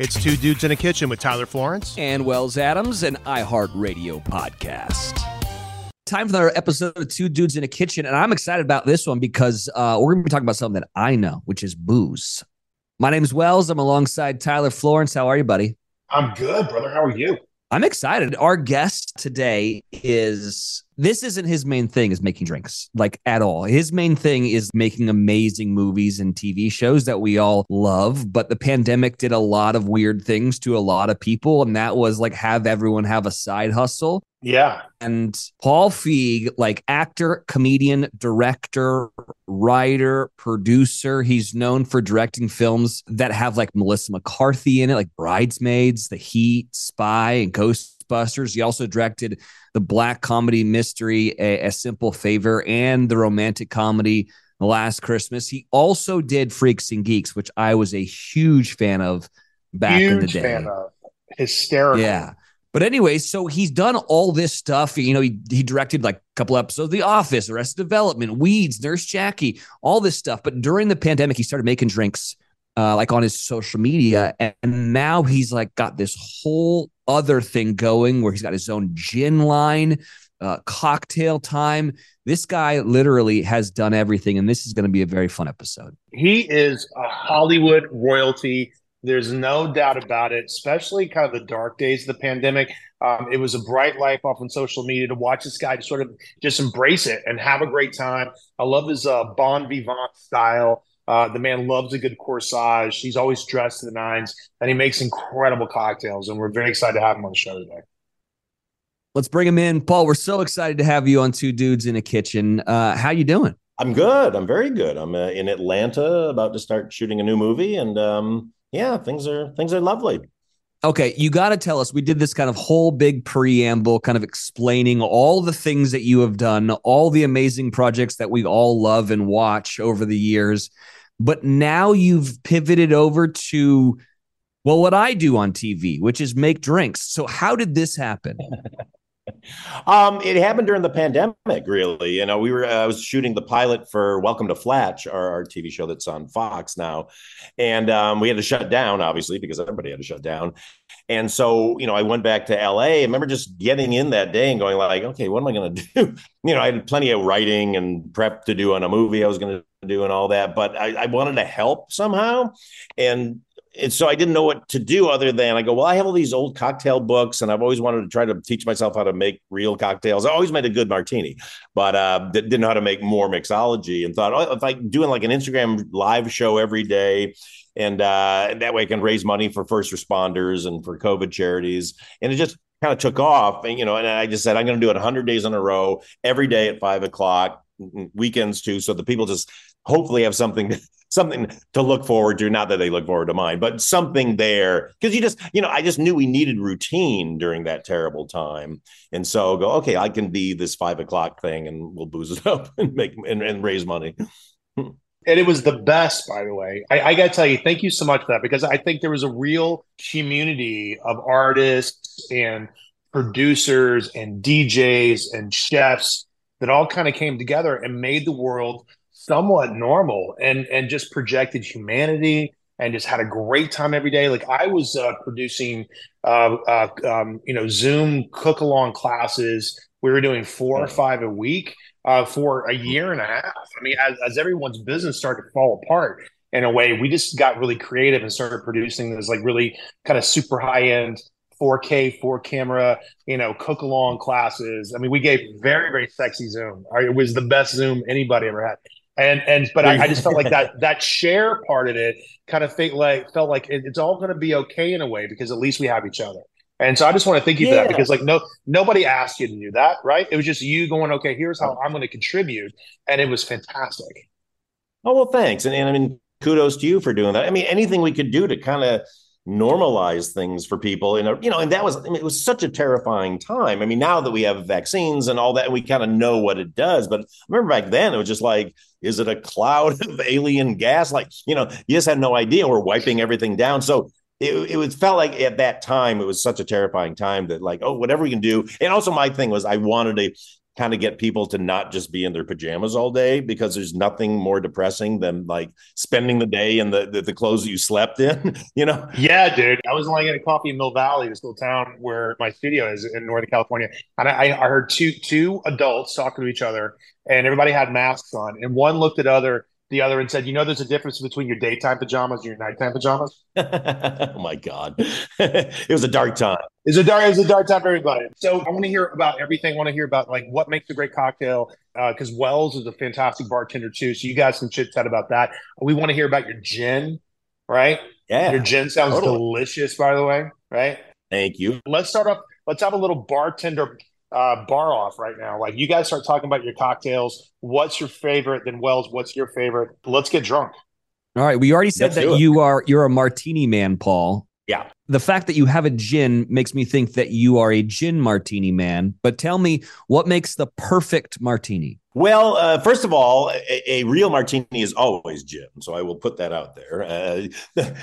It's Two Dudes in a Kitchen with Tyler Florence. and Wells Adams, an iHeartRadio podcast. Time for another episode of Two Dudes in a Kitchen, and I'm excited about this one because uh, we're going to be talking about something that I know, which is booze. My name is Wells. I'm alongside Tyler Florence. How are you, buddy? I'm good, brother. How are you? I'm excited. Our guest today is this isn't his main thing is making drinks like at all. His main thing is making amazing movies and TV shows that we all love, but the pandemic did a lot of weird things to a lot of people and that was like have everyone have a side hustle. Yeah. And Paul Feig, like actor, comedian, director, writer, producer, he's known for directing films that have like Melissa McCarthy in it, like Bridesmaids, The Heat, Spy, and Ghostbusters. He also directed the black comedy mystery, A, A Simple Favor, and the romantic comedy, The Last Christmas. He also did Freaks and Geeks, which I was a huge fan of back Huge in the day. fan of. Hysterical. Yeah. But anyway, so he's done all this stuff. You know, he he directed like a couple episodes of The Office, Arrested Development, Weeds, Nurse Jackie, all this stuff. But during the pandemic, he started making drinks uh, like on his social media, and now he's like got this whole other thing going where he's got his own gin line, uh, cocktail time. This guy literally has done everything, and this is going to be a very fun episode. He is a Hollywood royalty. There's no doubt about it, especially kind of the dark days of the pandemic. Um, it was a bright life off on social media to watch this guy sort of just embrace it and have a great time. I love his uh, bon vivant style. Uh, the man loves a good corsage. He's always dressed to the nines, and he makes incredible cocktails. And we're very excited to have him on the show today. Let's bring him in, Paul. We're so excited to have you on Two Dudes in a Kitchen. Uh, how you doing? I'm good. I'm very good. I'm uh, in Atlanta, about to start shooting a new movie, and um, yeah, things are things are lovely. Okay, you got to tell us. We did this kind of whole big preamble, kind of explaining all the things that you have done, all the amazing projects that we all love and watch over the years. But now you've pivoted over to, well, what I do on TV, which is make drinks. So, how did this happen? Um, it happened during the pandemic, really. You know, we were I was shooting the pilot for Welcome to Flatch, our, our TV show that's on Fox now, and um, we had to shut down, obviously, because everybody had to shut down. And so, you know, I went back to LA. I remember just getting in that day and going like, okay, what am I going to do? You know, I had plenty of writing and prep to do on a movie I was going to do and all that, but I, I wanted to help somehow. And and so I didn't know what to do other than I go, well, I have all these old cocktail books, and I've always wanted to try to teach myself how to make real cocktails. I always made a good martini, but uh, didn't know how to make more mixology, and thought, oh, if I doing like an Instagram live show every day, and uh, that way I can raise money for first responders and for COVID charities, and it just kind of took off. And you know, and I just said I'm going to do it 100 days in a row, every day at five o'clock, weekends too, so the people just hopefully have something something to look forward to not that they look forward to mine but something there. Because you just you know i just knew we needed routine during that terrible time. And so go okay i can be this five o'clock thing and we'll booze it up and make and, and raise money. And it was the best, by the way. I, I got to tell you, thank you so much for that because I think there was a real community of artists and producers and DJs and chefs that all kind of came together and made the world somewhat normal and and just projected humanity and just had a great time every day. Like I was uh, producing, uh, uh, um, you know, Zoom cook along classes. We were doing four or five a week uh, for a year and a half. I mean, as, as everyone's business started to fall apart in a way, we just got really creative and started producing this like really kind of super high end 4K, four camera, you know, cook along classes. I mean, we gave very, very sexy Zoom. It was the best Zoom anybody ever had. And and but I, I just felt like that that share part of it kind of felt like felt like it, it's all going to be okay in a way because at least we have each other. And so I just want to thank you yeah. for that because like no nobody asked you to do that, right? It was just you going, okay, here's how I'm going to contribute, and it was fantastic. Oh well, thanks, and, and I mean kudos to you for doing that. I mean anything we could do to kind of normalize things for people know you know and that was I mean, it was such a terrifying time. I mean now that we have vaccines and all that and we kind of know what it does but I remember back then it was just like is it a cloud of alien gas? Like you know you just had no idea. We're wiping everything down. So it, it was felt like at that time it was such a terrifying time that like oh whatever we can do. And also my thing was i wanted to kind of get people to not just be in their pajamas all day because there's nothing more depressing than like spending the day in the the, the clothes that you slept in you know? Yeah dude. I was only getting coffee in mill valley this little town where my studio is in northern california and I, I heard two two adults talking to each other and everybody had masks on and one looked at other the other and said, "You know, there's a difference between your daytime pajamas and your nighttime pajamas." oh my god, it was a dark time. It's a dark, it's a dark time for everybody. So I want to hear about everything. I want to hear about like what makes a great cocktail because uh, Wells is a fantastic bartender too. So you guys can chit chat about that. We want to hear about your gin, right? Yeah, your gin sounds totally. delicious, by the way. Right? Thank you. Let's start off. Let's have a little bartender uh, bar off right now. Like you guys start talking about your cocktails. What's your favorite? Then Wells, what's your favorite? Let's get drunk. All right. We already said Let's that you are you're a martini man, Paul. Yeah. The fact that you have a gin makes me think that you are a gin martini man. But tell me, what makes the perfect martini? Well, uh, first of all, a, a, real martini is always gin. So I will put that out there. Uh,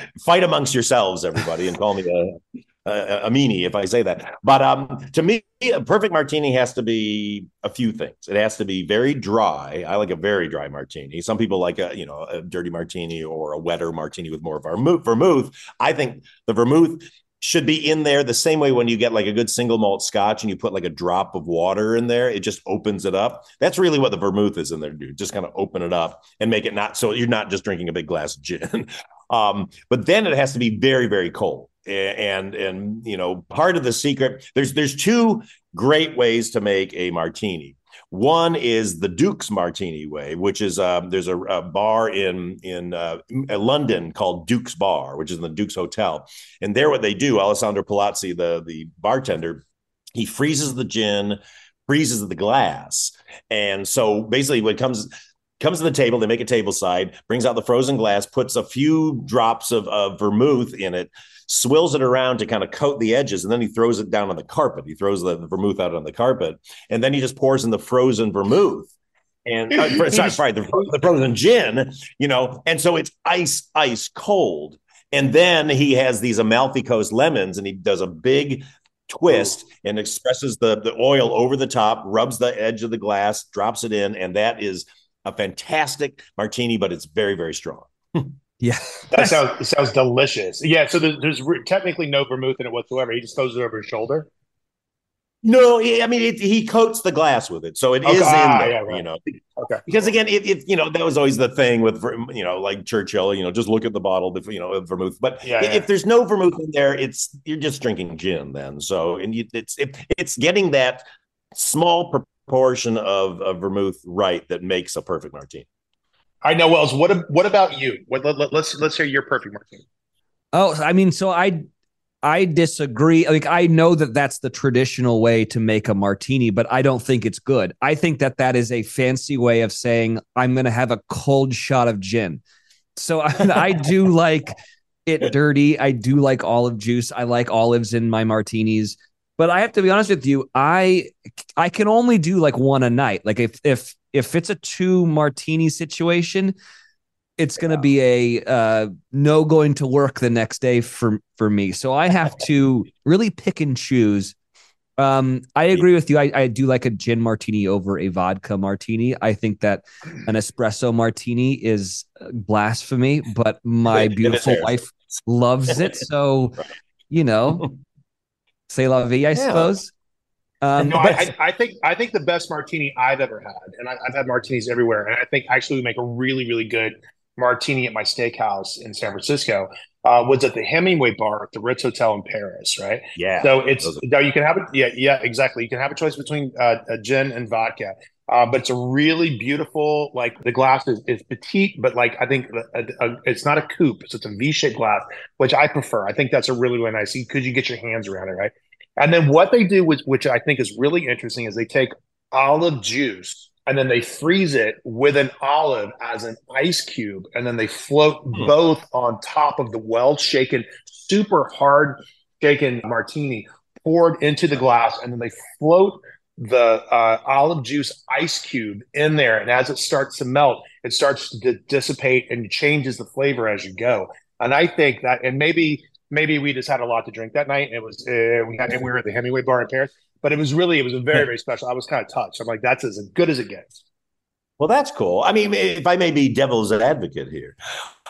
fight amongst yourselves, everybody, and call me a, a, a meanie if I say that. But um, to me, a perfect martini has to be a few things. It has to be very dry. I like a very dry martini. Some people like a you know a dirty martini or a wetter martini with more vermouth. Vermouth. I think the vermouth should be in there the same way when you get like a good single malt scotch and you put like a drop of water in there, it just opens it up. That's really what the vermouth is in there, dude. Just kind of open it up and make it not so you're not just drinking a big glass of gin. um, but then it has to be very, very cold and and you know part of the secret there's there's two great ways to make a martini. One is the Duke's Martini way, which is um, there's a, a, bar in in uh, London called Duke's Bar, which is in the Duke's Hotel, and there what they do, Alessandro Palazzi, the the bartender, he freezes the gin, freezes the glass, and so basically what comes comes to the table, they make a table side, brings out the frozen glass, puts a few drops of, of vermouth in it, swills it around to kind of coat the edges, and then he throws it down on the carpet. He throws the, the vermouth out on the carpet, and then he just pours in the frozen vermouth. And uh, sorry, sorry, the, the frozen gin, you know, and so it's ice, ice cold. And then he has these Amalfi Coast lemons, and he does a big twist and expresses the the oil over the top, rubs the edge of the glass, drops it in, and that is a fantastic martini, but it's very, very strong. yeah, that sounds sounds delicious. Yeah, so there's, there's technically no vermouth in it whatsoever. He just throws it over his shoulder. No, I mean it, he coats the glass with it, so it okay. is in ah, there. Yeah, right. You know, okay. Because again, it, it, you know that was always the thing with you know like Churchill. You know, just look at the bottle, you know, of vermouth. But yeah, if yeah. there's no vermouth in there, it's you're just drinking gin then. So and you, it's it, it's getting that small proportion of, of vermouth right that makes a perfect martini. I know Wells. What what about you? What, let, us let's, let's hear your perfect martini. Oh, I mean, so I I disagree. Like I know that that's the traditional way to make a martini, but I don't think it's good. I think that that is a fancy way of saying I'm going to have a cold shot of gin. So I, I do like it dirty. I do like olive juice. I like olives in my martinis. But I have to be honest with you, I I can only do like one a night. Like if if if it's a two martini situation, it's going to be a uh, no going to work the next day for for me. So I have to really pick and choose. Um, I agree with you. I, I do like a gin martini over a vodka martini. I think that an espresso martini is blasphemy, but my beautiful wife loves it. So, you know, say la vie, I Yeah. suppose. Um, no, but- I, I, I think I think the best martini I've ever had, and I, I've had martinis everywhere, and I think actually we make a really really good martini at my steakhouse in San Francisco. Uh, was at the Hemingway Bar at the Ritz Hotel in Paris, right? Yeah. So it's Those are- no, you can have it. Yeah, yeah, exactly. You can have a choice between uh, a gin and vodka. Uh, but it's a really beautiful, like the glass is, is petite, but like I think a, a, it's not a coupe, so it's a V-shaped glass, which I prefer. I think that's a really really nice because you get your hands around it, right? And then what they do, which which I think is really interesting, is they take olive juice and then they freeze it with an olive as an ice cube, and then they float Hmm. both on top of the well shaken, super hard shaken martini poured into the glass, and then they float the uh, olive juice ice cube in there. And as it starts to melt, it starts to dissipate and changes the flavor as you go. And I think that, and maybe maybe we just had a lot to drink that night. It was uh, we had and we were at the Hemingway bar in Paris, but it was really it was a very very special. I was kind of touched. I'm like, that's as good as it gets. Well, that's cool. I mean, if I may be devil's advocate here,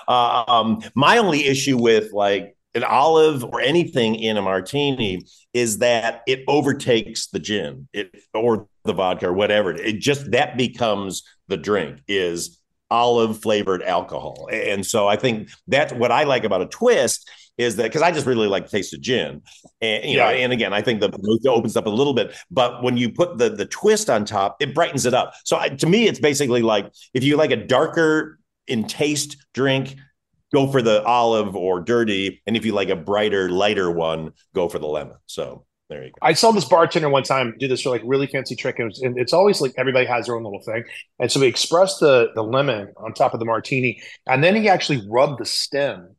uh, um, my only issue with like an olive or anything in a martini is that it overtakes the gin, it or the vodka or whatever. It just that becomes the drink is olive flavored alcohol, and so I think that's what I like about a twist is that because I just really like the taste of gin, and you know, Yeah. and again, I think the it opens up a little bit, but when you put the the twist on top, it brightens it up. So I, to me, it's basically like if you like a darker in taste drink, go for the olive or dirty, and if you like a brighter, lighter one, go for the lemon. So there you go. I saw this bartender one time do this for like really fancy trick, and, it was- and it's always like everybody has their own little thing. And so he expressed the the lemon on top of the martini, and then he actually rubbed the stem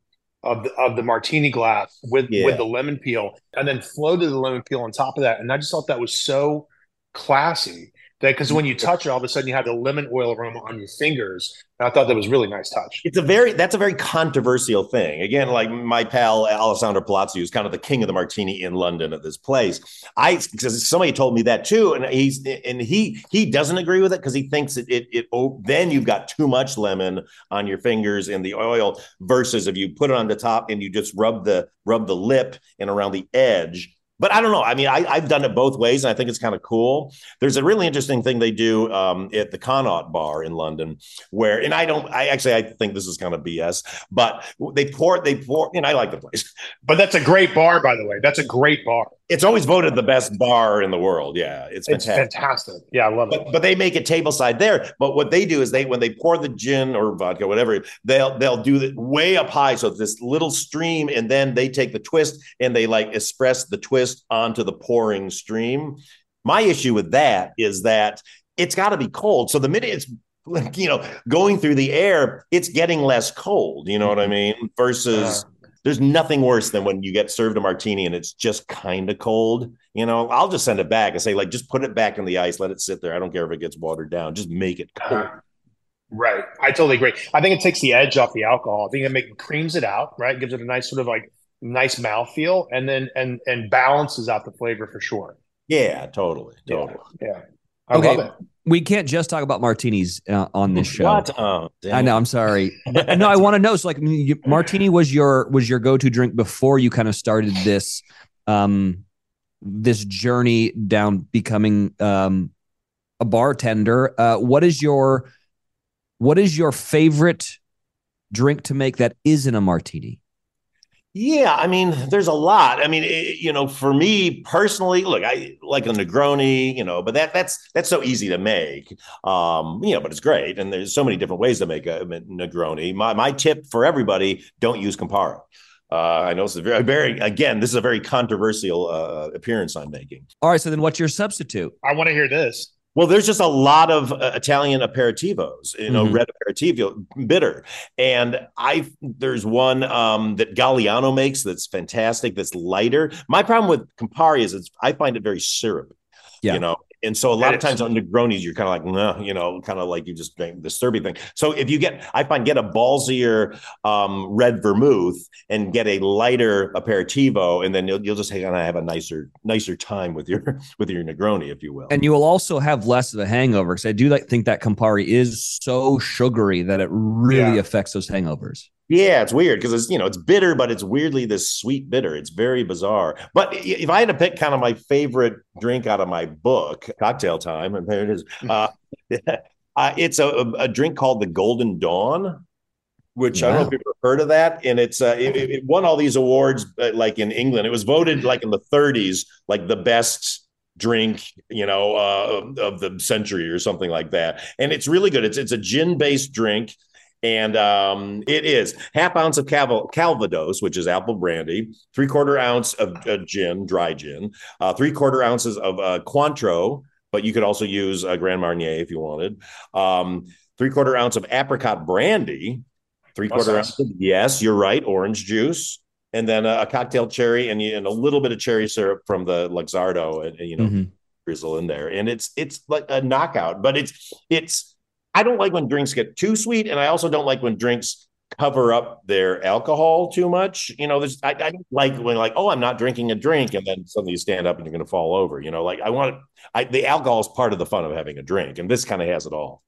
of the of the martini glass with Yeah. with the lemon peel, and then floated the lemon peel on top of that. And I just thought that was so classy because when you touch it, all of a sudden you have the lemon oil aroma on your fingers. And I thought that was a really nice touch. It's a very that's a very controversial thing. Again, like my pal Alessandro Palazzi is kind of the king of the martini in London at this place. I because somebody told me that too, and he's and he he doesn't agree with it because he thinks it it, it oh, then you've got too much lemon on your fingers and the oil versus if you put it on the top and you just rub the rub the lip and around the edge. But I don't know. I mean, I, I've done it both ways, and I think it's kind of cool. There's a really interesting thing they do um, at the Connaught Bar in London, where, and I don't, I actually, I think this is kind of BS, but they pour, they pour, and I like the place. But that's a great bar, by the way. That's a great bar. It's always voted the best bar in the world. Yeah, it's It's fantastic. fantastic. Yeah, I love it. But, but they make it table side there. But what they do is they when they pour the gin or vodka, whatever, they'll they'll do it way up high, so it's this little stream, and then they take the twist and they like express the twist onto the pouring stream. My issue with that is that it's got to be cold. So the minute it's like you know going through the air, it's getting less cold. You know what I mm-hmm. mean? Versus. There's nothing worse than when you get served a martini and it's just kind of cold. You know, I'll just send it back and say, like, just put it back in the ice, let it sit there. I don't care if it gets watered down. Just make it cold. Uh, Right. I totally agree. I think it takes the edge off the alcohol. I think it make, creams it out, right? Gives it a nice sort of like nice mouthfeel and then and and balances out the flavor for sure. Yeah, totally. Totally. Yeah. I okay, love it. We can't just talk about martinis uh, on this show. Oh, I know. I'm sorry. But, no, I want to know. So, like, you, martini was your was your go to drink before you kind of started this um this journey down becoming um a bartender. Uh, what is your what is your favorite drink to make that isn't a martini? Yeah, I mean, there's a lot. I mean, it, you know, for me personally, look, I like a Negroni, you know, but that that's that's so easy to make, um, you know, but it's great, and there's so many different ways to make a Negroni. My my tip for everybody: don't use Campari. Uh, I know it's a very, very again, this is a very controversial uh, appearance I'm making. All right. So then, what's your substitute? I want to hear this. Well, there's just a lot of uh, Italian aperitivos, you know, Mhm. red aperitivo, bitter, and I there's one um, that Galliano makes that's fantastic, that's lighter. My problem with Campari is it's I find it very syrupy, Yeah. you know, And so a lot of times is. on Negronis, you're kind of like, nah, you know, kind of like you just drink the Serby thing. So if you get, I find get a ballsier um, red vermouth and get a lighter aperitivo, and then you'll, you'll just kind of have a nicer, nicer time with your with your Negroni, if you will. And you will also have less of a hangover because I do like think that Campari is so sugary that it really Yeah. affects those hangovers. Yeah, it's weird because it's you know it's bitter, but it's weirdly this sweet bitter. It's very bizarre. But if I had to pick kind of my favorite drink out of my book, cocktail time, and there it is. Uh, uh, it's a, a drink called the Golden Dawn, which I don't know if you've ever heard of that. And it's uh, it, it won all these awards, uh, like in England. It was voted like in the 30s, like the best drink, you know, uh, of the century or something like that. And it's really good. It's it's a gin based drink. And um, it is half ounce of Cal- Calvados, which is apple brandy, three quarter ounce of uh, gin, dry gin, uh, three quarter ounces of uh, Cointreau, but you could also use uh, Grand Marnier if you wanted. Um, three quarter ounce of apricot brandy, three quarter Oh, ounce. Yes, you're right. Orange juice, and then a, a cocktail cherry, and, and a little bit of cherry syrup from the Luxardo, and, and, you know Mhm. drizzle in there, and it's it's like a knockout. But it's it's. I don't like when drinks get too sweet, and I also don't like when drinks cover up their alcohol too much. You know, there's I, I don't like when like, oh, I'm not drinking a drink, and then suddenly you stand up and you're going to fall over. You know, like I want I the alcohol is part of the fun of having a drink, and this kind of has it all.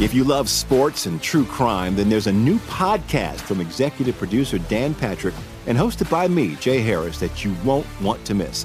If you love sports and true crime, then there's a new podcast from executive producer Dan Patrick and hosted by me, Jay Harris, that you won't want to miss.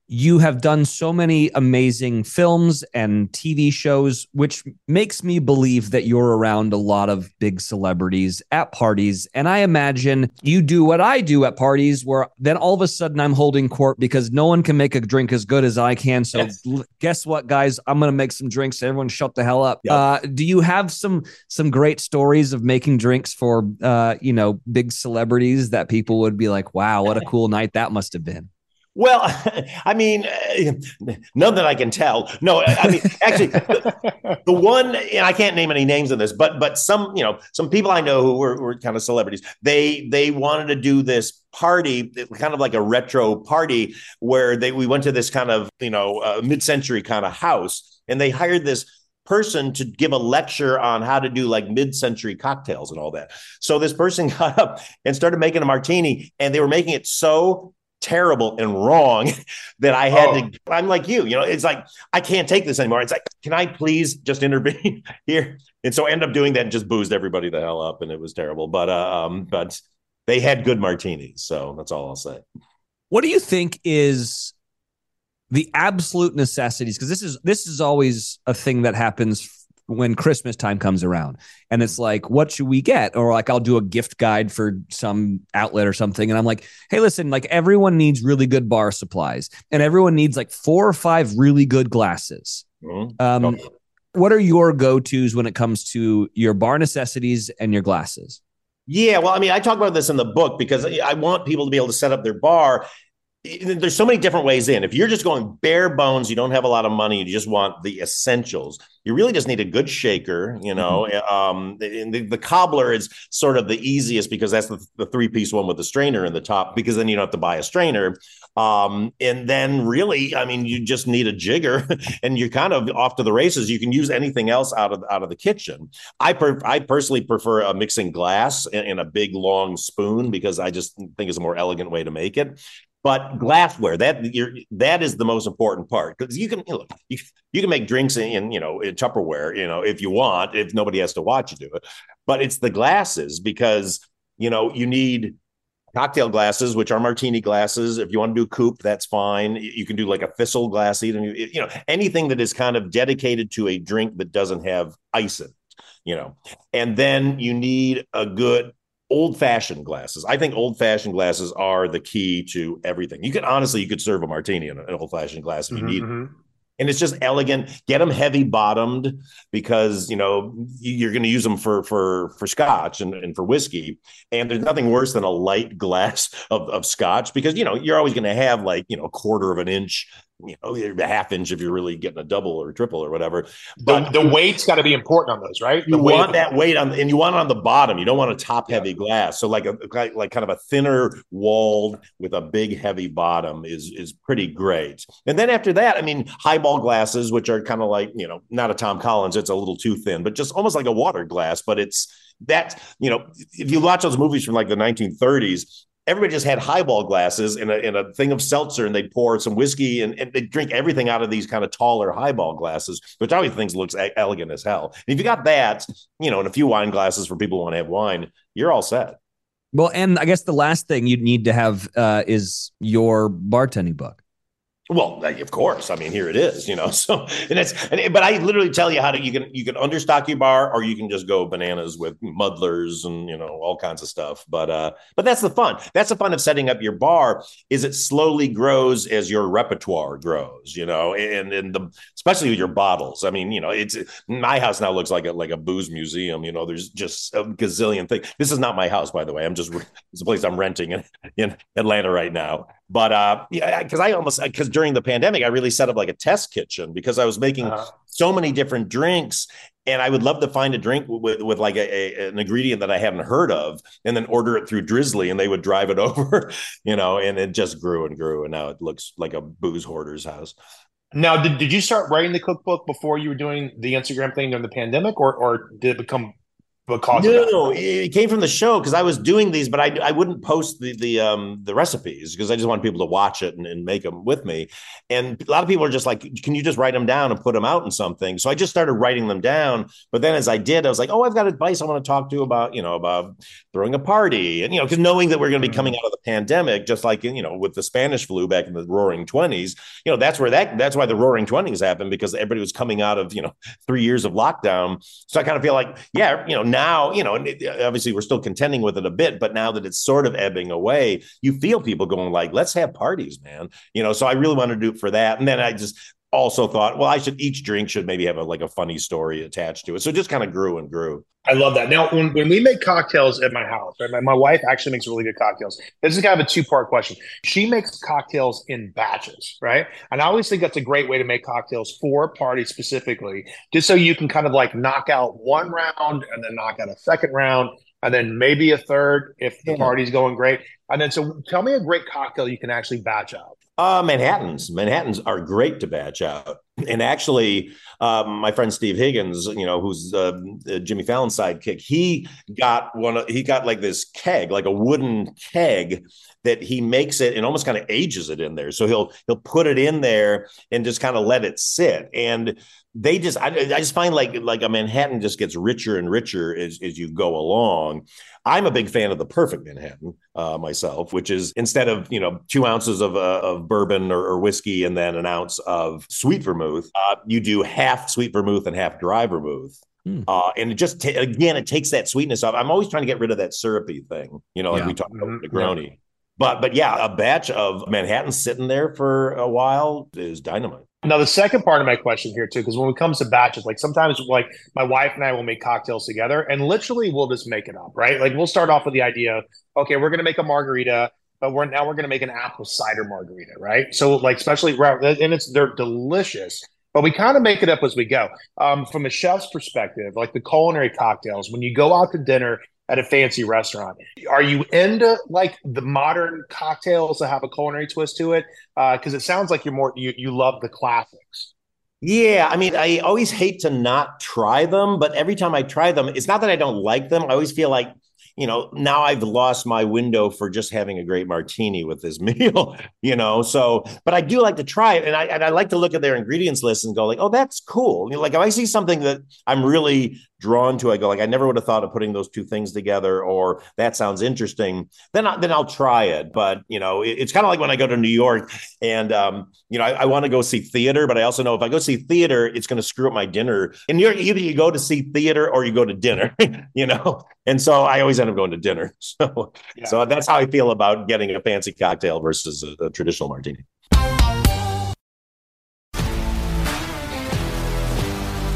you have done so many amazing films and TV shows, which makes me believe that you're around a lot of big celebrities at parties. And I imagine you do what I do at parties, where then all of a sudden I'm holding court because no one can make a drink as good as I can. So yes. guess what, guys? I'm going to make some drinks. Everyone, shut the hell up. Yep. Uh, do you have some some great stories of making drinks for uh, you know big celebrities that people would be like, "Wow, what a cool night that must have been." Well, I mean, uh, none that I can tell. No, I mean, actually, the, the, one, and I can't name any names in this, but but some, you know, some people I know who were, were kind of celebrities. They they wanted to do this party, kind of like a retro party, where they we went to this kind of you know uh, mid century kind of house, and they hired this person to give a lecture on how to do like mid-century cocktails and all that. So this person got up and started making a martini and they were making it so terrible and wrong that I had oh. to. I'm like you, you know, it's like, I can't take this anymore. It's like, can I please just intervene here? And so I ended up doing that and just boozed everybody the hell up. And it was terrible. But, uh, um, but they had good martinis. So that's all I'll say. What do you think is the absolute necessities? Because this is, this is always a thing that happens when Christmas time comes around. And it's like, what should we get? Or like, I'll do a gift guide for some outlet or something. And I'm like, hey, listen, like everyone needs really good bar supplies and everyone needs like four or five really good glasses. Mm-hmm. Um, what are your go tos when it comes to your bar necessities and your glasses? Yeah, well, I mean, I talk about this in the book because I want people to be able to set up their bar there's so many different ways in. If you're just going bare bones, you don't have a lot of money, you just want the essentials. You really just need a good shaker, you know. Mm-hmm. Um, the, the, cobbler is sort of the easiest because that's the, the three piece one with the strainer in the top, because then you don't have to buy a strainer. Um, and then really, I mean, you just need a jigger, and you're kind of off to the races. You can use anything else out of out of the kitchen. I per, I personally prefer a mixing glass and, in a big long spoon because I just think it's a more elegant way to make it but glassware that you're that is the most important part because you can you, know, you, you can make drinks in, you know in Tupperware you know if you want if nobody has to watch you do it. But it's the glasses because you know you need cocktail glasses which are martini glasses. If you want to do coupe that's fine. You can do like a thistle glass even you know anything that is kind of dedicated to a drink that doesn't have ice in it you know. And then you need a good old fashioned glasses. I think old fashioned glasses are the key to everything. You can honestly, you could serve a martini in an old fashioned glass if you mm-hmm. need. Mm-hmm. And it's just elegant. Get them heavy bottomed because you know you're going to use them for for for scotch and, and for whiskey. And there's nothing worse than a light glass of, of scotch because you know you're always going to have like you know a quarter of an inch you know, a half inch if you're really getting a double or a triple or whatever. But the, the weight's got to be important on those, right? The you want that weight on, and you want it on the bottom. You don't want a top heavy glass. So like a like, like kind of a thinner walled with a big heavy bottom is is pretty great. And then after that, I mean, highball glasses, which are kind of like you know not a Tom Collins, it's a little too thin, but just almost like a water glass. But it's that you know if you watch those movies from like the 1930s everybody just had highball glasses and a, a thing of seltzer and they'd pour some whiskey and, and they'd drink everything out of these kind of taller highball glasses, which always thinks looks elegant as hell. And if you got that, you know, and a few wine glasses for people who want to have wine, you're all set. Well, and I guess the last thing you'd need to have uh, is your bartending book. Well, of course. I mean, here it is, you know. So, and it's, and, but I literally tell you how to you can you can understock your bar, or you can just go bananas with muddlers and you know all kinds of stuff. But uh, but that's the fun. That's the fun of setting up your bar. Is it slowly grows as your repertoire grows, you know, and and the especially with your bottles. I mean, you know, it's my house now looks like a like a booze museum. You know, there's just a gazillion things. This is not my house, by the way. I'm just it's a place I'm renting in in Atlanta right now. But uh, yeah, because I almost because during the pandemic, I really set up like a test kitchen because I was making uh-huh. so many different drinks, and I would love to find a drink with, with like a, a, an ingredient that I hadn't heard of, and then order it through Drizly, and they would drive it over, you know, and it just grew and grew, and now it looks like a booze hoarder's house. Now, did, did you start writing the cookbook before you were doing the Instagram thing during the pandemic, or or did it become What no, that? no, it came from the show because I was doing these, but I I wouldn't post the the um the recipes because I just want people to watch it and, and make them with me. And a lot of people are just like, can you just write them down and put them out in something? So I just started writing them down. But then as I did, I was like, oh, I've got advice I want to talk to about you know about throwing a party and you know because knowing that we're going to be coming out of the pandemic, just like you know with the Spanish flu back in the Roaring Twenties, you know that's where that that's why the Roaring Twenties happened because everybody was coming out of you know three years of lockdown. So I kind of feel like, yeah, you know now you know obviously we're still contending with it a bit but now that it's sort of ebbing away you feel people going like let's have parties man. You know so i really wanted to do it for that. And then i just also thought well i should each drink should maybe have a, like a funny story attached to it so it just kind of grew and grew I love that. Now, when, when we make cocktails at my house, right, my, my wife actually makes really good cocktails. This is kind of a two part question. She makes cocktails in batches, right? And I always think that's a great way to make cocktails for parties specifically, just so you can kind of like knock out one round and then knock out a second round and then maybe a third if the party's going great. And then, so tell me a great cocktail you can actually batch out. Uh, Manhattans. Manhattans are great to batch out. And actually, um, my friend Steve Higgins, you know, who's uh, Jimmy Fallon's sidekick, he got one. He got like this keg, like a wooden keg, that he makes it and almost kind of ages it in there. So he'll he'll put it in there and just kind of let it sit. And they just, I, I just find like like a Manhattan just gets richer and richer as as you go along. I'm a big fan of the perfect Manhattan uh, myself, which is instead of you know two ounces of uh, of bourbon or, or, whiskey and then an ounce of sweet vermouth, uh, you do half sweet vermouth and half dry vermouth. Mm. Uh, and it just ta- again, it takes that sweetness off. I'm always trying to get rid of that syrupy thing, you know, like Yeah. we talked about Mhm. Negroni. But but yeah, a batch of Manhattan sitting there for a while is dynamite. Now, the second part of my question here, too, because when it comes to batches, like sometimes, like my wife and I will make cocktails together and literally we'll just make it up, right? Like we'll start off with the idea, okay, we're going to make a margarita, but we're now we're going to make an apple cider margarita, right? So, like, especially, and it's they're delicious, but we kind of make it up as we go. Um, from a chef's perspective, like the culinary cocktails, when you go out to dinner at a fancy restaurant, are you into like the modern cocktails that have a culinary twist to it? Because it sounds like you're more you you love the classics. Yeah, I mean, I always hate to not try them, but every time I try them, it's not that I don't like them. I always feel like, you know, now I've lost my window for just having a great martini with this meal, you know. So, but I do like to try it, and I and I like to look at their ingredients list and go like, oh, that's cool. You know, like if I see something that I'm really drawn to, I go like, I never would have thought of putting those two things together, or that sounds interesting. Then I, then I'll try it. But you know, it- it's kind of like when I go to New York, and um, you know, I, I want to go see theater, but I also know if I go see theater, it's going to screw up my dinner. In New York, either you go to see theater or you go to dinner, you know. And so I always end up going to dinner. So so that's how I feel about getting a fancy cocktail versus a, a traditional martini.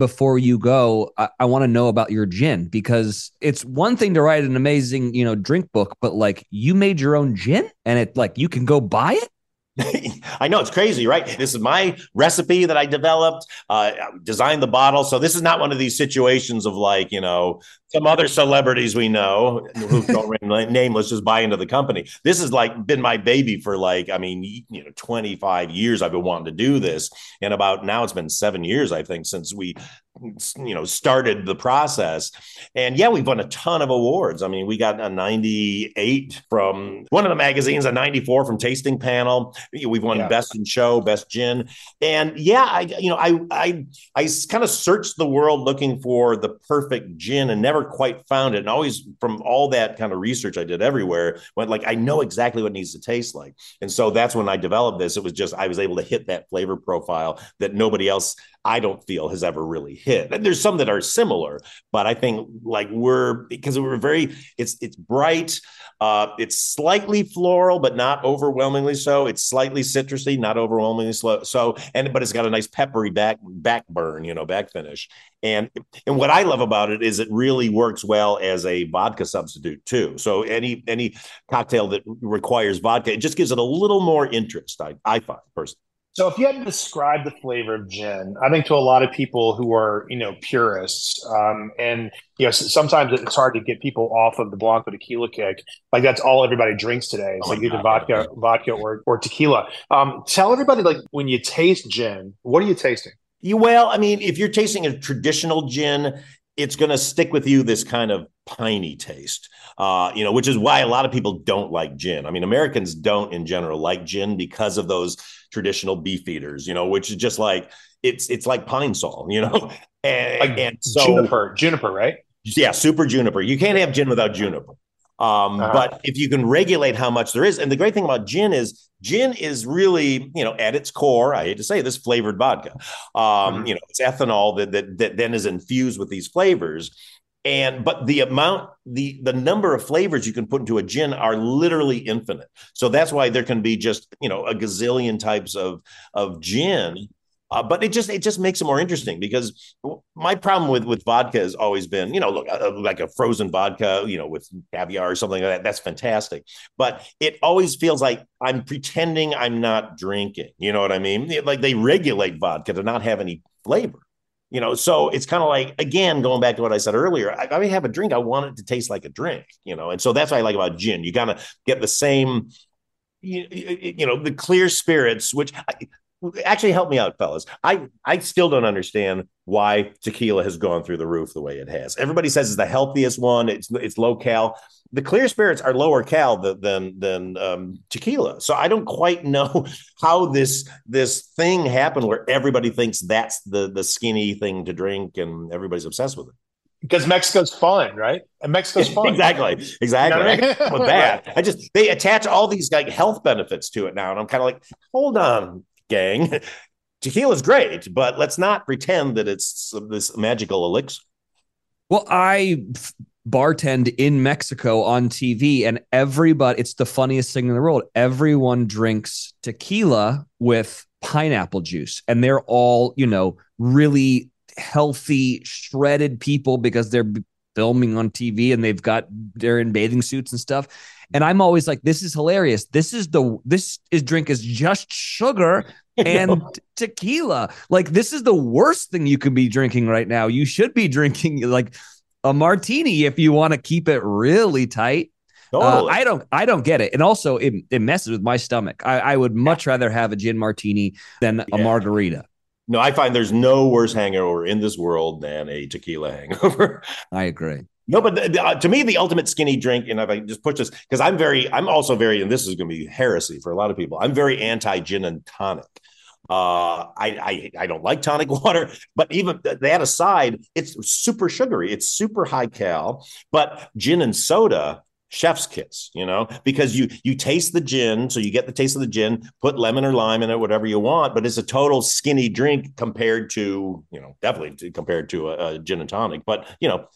before you go, I, I want to know about your gin because it's one thing to write an amazing, you know, drink book, but like you made your own gin and it like you can go buy it. I know it's crazy, right? This is my recipe that I developed, uh, designed the bottle. So this is not one of these situations of like, you know, some other celebrities we know who don't remain nameless just buy into the company. This has like been my baby for like, I mean, you know, 25 years I've been wanting to do this. And about now it's been seven years, I think, since we you know started the process and yeah we've won a ton of awards i mean we got a 98 from one of the magazines a 94 from tasting panel we've won yeah. best in show best gin and yeah i you know i i i kind of searched the world looking for the perfect gin and never quite found it and always from all that kind of research i did everywhere went like i know exactly what needs to taste like and so that's when i developed this it was just i was able to hit that flavor profile that nobody else I don't feel has ever really hit. And there's some that are similar, but I think like we're because we're very it's it's bright, uh, it's slightly floral, but not overwhelmingly so. It's slightly citrusy, not overwhelmingly slow. So and but it's got a nice peppery back back burn, you know, back finish. And and what I love about it is it really works well as a vodka substitute too. So any any cocktail that requires vodka, it just gives it a little more interest. I I find personally. So, if you had to describe the flavor of gin, I think to a lot of people who are, you know, purists, um, and you know, sometimes it's hard to get people off of the Blanco tequila kick. Like that's all everybody drinks today. It's oh like either vodka, vodka, or or tequila. Um, tell everybody, like, when you taste gin, what are you tasting? You well, I mean, if you're tasting a traditional gin, it's going to stick with you this kind of piney taste, uh, you know, which is why a lot of people don't like gin. I mean, Americans don't in general like gin because of those traditional Beefeaters, you know, which is just like it's it's like Pine-Sol, you know, and, like and so juniper, juniper, right? Yeah, super juniper. You can't have gin without juniper. Um, uh-huh. But if you can regulate how much there is, and the great thing about gin is gin is really, you know, at its core, I hate to say this, flavored vodka. Um, mm-hmm. You know, it's ethanol that, that that then is infused with these flavors and but the amount the the number of flavors you can put into a gin are literally infinite so that's why there can be just you know a gazillion types of of gin uh, but it just it just makes it more interesting because my problem with with vodka has always been you know look uh, like a frozen vodka you know with caviar or something like that that's fantastic. But it always feels like i'm pretending i'm not drinking you know what i mean? Like they regulate vodka to not have any flavor you know? So it's kind of like again going back to what i said earlier I, I have a drink i want it to taste like a drink you know? And so that's what i like about gin. You kind of get the same you, you, know the clear spirits which I, actually help me out fellas i i still don't understand why tequila has gone through the roof the way it has everybody says it's the healthiest one it's it's low cal the clear spirits are lower cal than than, um, tequila. So I don't quite know how this this thing happened where everybody thinks that's the the skinny thing to drink and everybody's obsessed with it. Because Mexico's fun, right? And Mexico's fun. exactly. Exactly. You know I mean? with that. I just they attach all these like health benefits to it now. And I'm kind of like, hold on, gang. Tequila's great, but let's not pretend that it's this magical elixir. Well, I bartend in Mexico on TV, and everybody, it's the funniest thing in the world. Everyone drinks tequila with pineapple juice, and they're all, you know, really healthy, shredded people because they're filming on TV and they've got, they're in bathing suits and stuff. And I'm always like, this is hilarious. This is the, this is drink is just sugar and tequila. Like, this is the worst thing you could be drinking right now. You should be drinking like, a martini if you want to keep it really tight. Uh, I don't I don't get it. And also it, it messes with my stomach. I, I would much rather have a gin martini than a Yeah. margarita. No, I find there's no worse hangover in this world than a tequila hangover. I agree. No, but the, the- uh, to me, the ultimate skinny drink, and if I just push this, because I'm very, I'm also very, and this is going to be heresy for a lot of people. I'm very anti gin and tonic. Uh, I, I I don't like tonic water, but even that aside, it's super sugary. It's super high cal. But gin and soda, chef's kiss, you know, because you you taste the gin, so you get the taste of the gin. Put lemon or lime in it, whatever you want. But it's a total skinny drink compared to, you know, definitely to- compared to a, a gin and tonic. But you know,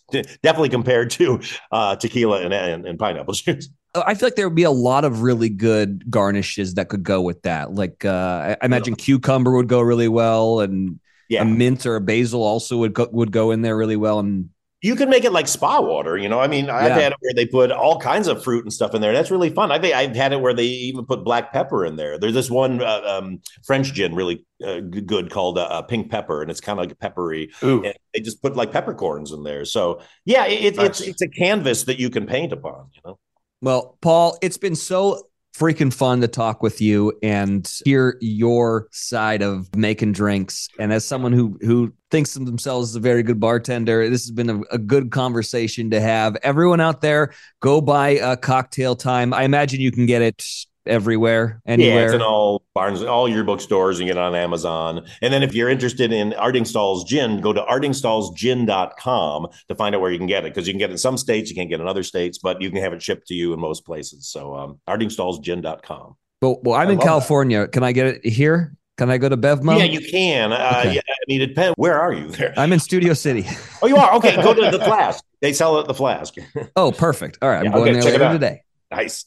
definitely compared to uh, tequila and, and, and pineapple juice. I feel like there would be a lot of really good garnishes that could go with that. Like uh, I imagine cucumber would go really well, and Yeah. a mint or a basil also would go, would go in there really well. And You can make it like spa water, you know. I mean, I've Yeah. had it where they put all kinds of fruit and stuff in there. That's really fun. I think I've had it where they even put black pepper in there. There's this one uh, um, French gin, really uh, good, called uh, uh, pink pepper, and it's kind of like peppery. Ooh. And they just put like peppercorns in there. So yeah, it, it's it's a canvas that you can paint upon. You know. Well, Paul, it's been so freaking fun to talk with you and hear your side of making drinks. And as someone who who thinks of themselves as a very good bartender, this has been a, a good conversation to have. Everyone out there, go buy a cocktail time. I imagine you can get it everywhere, anywhere. Yeah, it's in all Barnes, all your bookstores. You get it on Amazon. And then if you're interested in Artingstall's gin, go to artingstallsgin.com to find out where you can get it. Because you can get it in some states, you can't get it in other states, but you can have it shipped to you in most places. So um, artingstallsgin.com. But well, I'm I in love that. California. Can I get it here? Can I go to BevMo? Yeah, you can. Uh, Okay. yeah, I mean, it depends. Where are you there? I'm in Studio City. Oh, you are? Okay, go to the Flask. They sell it at the Flask. Oh, perfect. All right, I'm going okay, there it later today. Nice.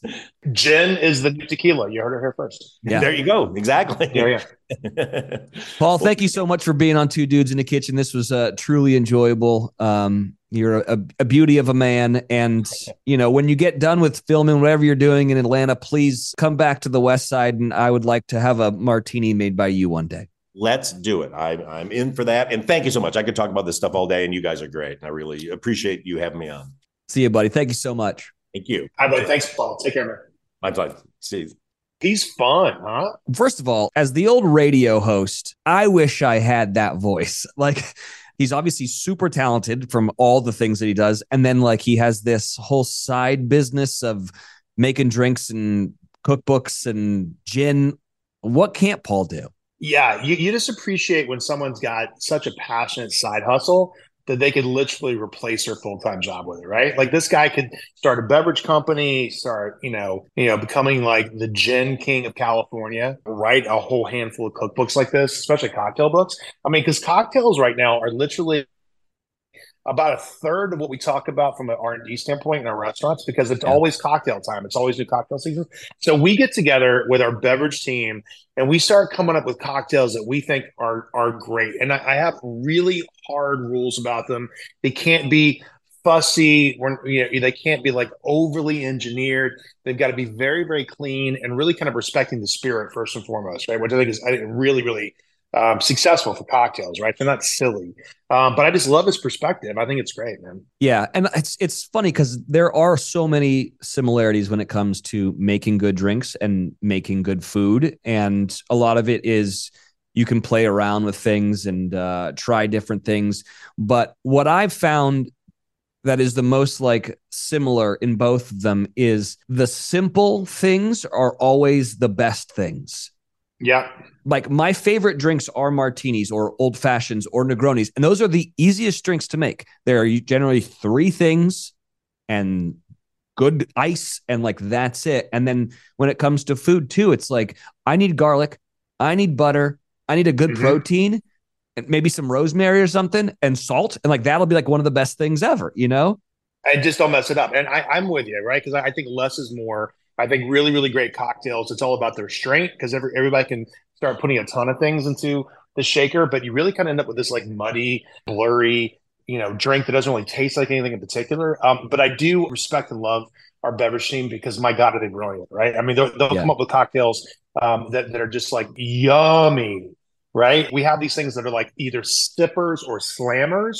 Gin is the new tequila. You heard it here first. Yeah. There you go. Exactly. Yeah, yeah. Paul, thank you so much for being on Two Dudes in the Kitchen. This was uh, truly enjoyable. Um, you're a, a beauty of a man, and you know when you get done with filming whatever you're doing in Atlanta, please come back to the West Side, and I would like to have a martini made by you one day. Let's do it. I, I'm in for that. And thank you so much. I could talk about this stuff all day, and you guys are great. I really appreciate you having me on. See you, buddy. Thank you so much. Thank you. Hi, buddy. Thanks, Paul. Take care, man. My pleasure. See you. He's fun, huh? First of all, as the old radio host, I wish I had that voice. Like he's obviously super talented from all the things that he does. And then like he has this whole side business of making drinks and cookbooks and gin. What can't Paul do? Yeah, you, you just appreciate when someone's got such a passionate side hustle that they could literally replace their full time job with it, right? Like this guy could start a beverage company, start, you know, you know, becoming like the gin king of California, write a whole handful of cookbooks like this, especially cocktail books. I mean, because cocktails right now are literally about a third of what we talk about from an R&D standpoint in our restaurants because it's always cocktail time. It's always new cocktail season. So we get together with our beverage team and we start coming up with cocktails that we think are are great. And I, I have really hard rules about them. They can't be fussy. We're, you know, they can't be like overly engineered. They've got to be very, very clean and really kind of respecting the spirit first and foremost, right? Which I think is I think, really, really um, successful for cocktails, right? They're not silly. Um, but I just love his perspective. I think it's great, man. Yeah, and it's it's funny because there are so many similarities when it comes to making good drinks and making good food, and a lot of it is you can play around with things and uh, try different things. But what I've found that is the most like similar in both of them is the simple things are always the best things Yeah. like my favorite drinks are martinis or old fashions or negronis and those are the easiest drinks to make there are generally three things and good ice and like that's it and then when it comes to food too it's like i need garlic i need butter i need a good Mhm. protein and maybe some rosemary or something and salt and like that'll be like one of the best things ever you know and just don't mess it up. And I, I'm with you, right? Because I, I think less is more. I think really, really great cocktails. It's all about their strength because every, everybody can start putting a ton of things into the shaker, but you really kind of end up with this like muddy, blurry, you know, drink that doesn't really taste like anything in particular. Um, but I do respect and love our beverage team because my God, are they brilliant, right? I mean, they'll, they'll Yeah. come up with cocktails um, that, that are just like yummy, right? We have these things that are like either sippers or slammers,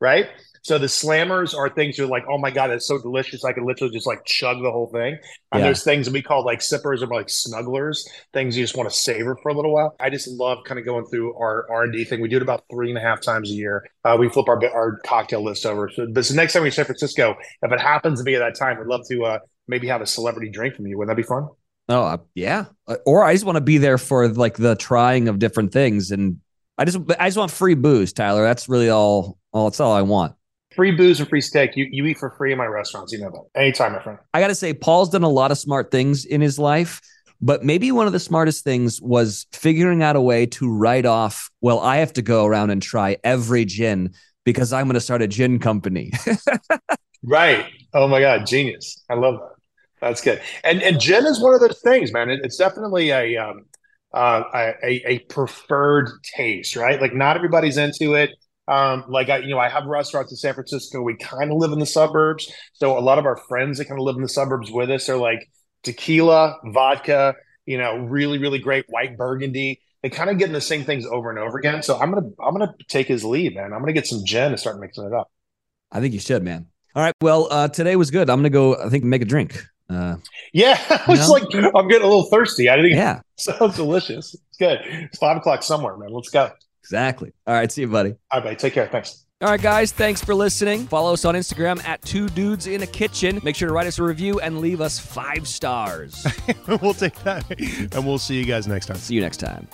right? So the slammers are things you're like, oh my god, it's so delicious. I can literally just like chug the whole thing. And Yeah. there's things that we call like sippers or like snugglers, things you just want to savor for a little while. I just love kind of going through our R and D thing. We do it about three and a half times a year. Uh, we flip our our cocktail list over. So, but the next time we're in San Francisco, if it happens to be at that time, we'd love to uh, maybe have a celebrity drink from you. Wouldn't that be fun? Oh, uh, yeah. Uh, Or I just want to be there for like the trying of different things, and I just I just want free booze, Tyler. That's really all. All that's all I want. Free booze and free steak. You you eat for free in my restaurants. You know that. Anytime, my friend. I got to say, Paul's done a lot of smart things in his life, but maybe one of the smartest things was figuring out a way to write off. Well, I have to go around and try every gin because I'm going to start a gin company. Right. Oh my God, genius. I love that. That's good. And and gin is one of those things, man. It, it's definitely a um uh a, a preferred taste, right? Like not everybody's into it. Um, like I, you know, I have restaurants in San Francisco. We kind of live in the suburbs, so a lot of our friends that kind of live in the suburbs with us are like tequila, vodka, you know, really, really great white burgundy. They kind of getting the same things over and over again. So I'm gonna, I'm gonna take his lead, man. I'm gonna get some gin and start mixing it up. I think you should, man. All right. Well, uh, today was good. I'm going to go, I think, make a drink. Uh, Yeah, I was No? like, I'm getting a little thirsty. I didn't. Yeah. sounds delicious. It's good. It's five o'clock somewhere, man. Let's go. Exactly. All right. See you, buddy. All right, buddy. take care. Thanks. All right, guys, thanks for listening. Follow us on Instagram at Two Dudes in a Kitchen. Make sure to write us a review and leave us five stars. we'll take that. And we'll see you guys next time. See you next time.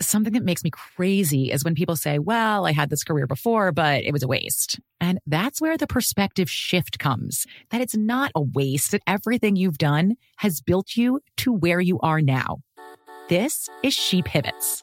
Something that makes me crazy is when people say, well, I had this career before, but it was a waste. And that's where the perspective shift comes that it's not a waste, that everything you've done has built you to where you are now. This is She Pivots,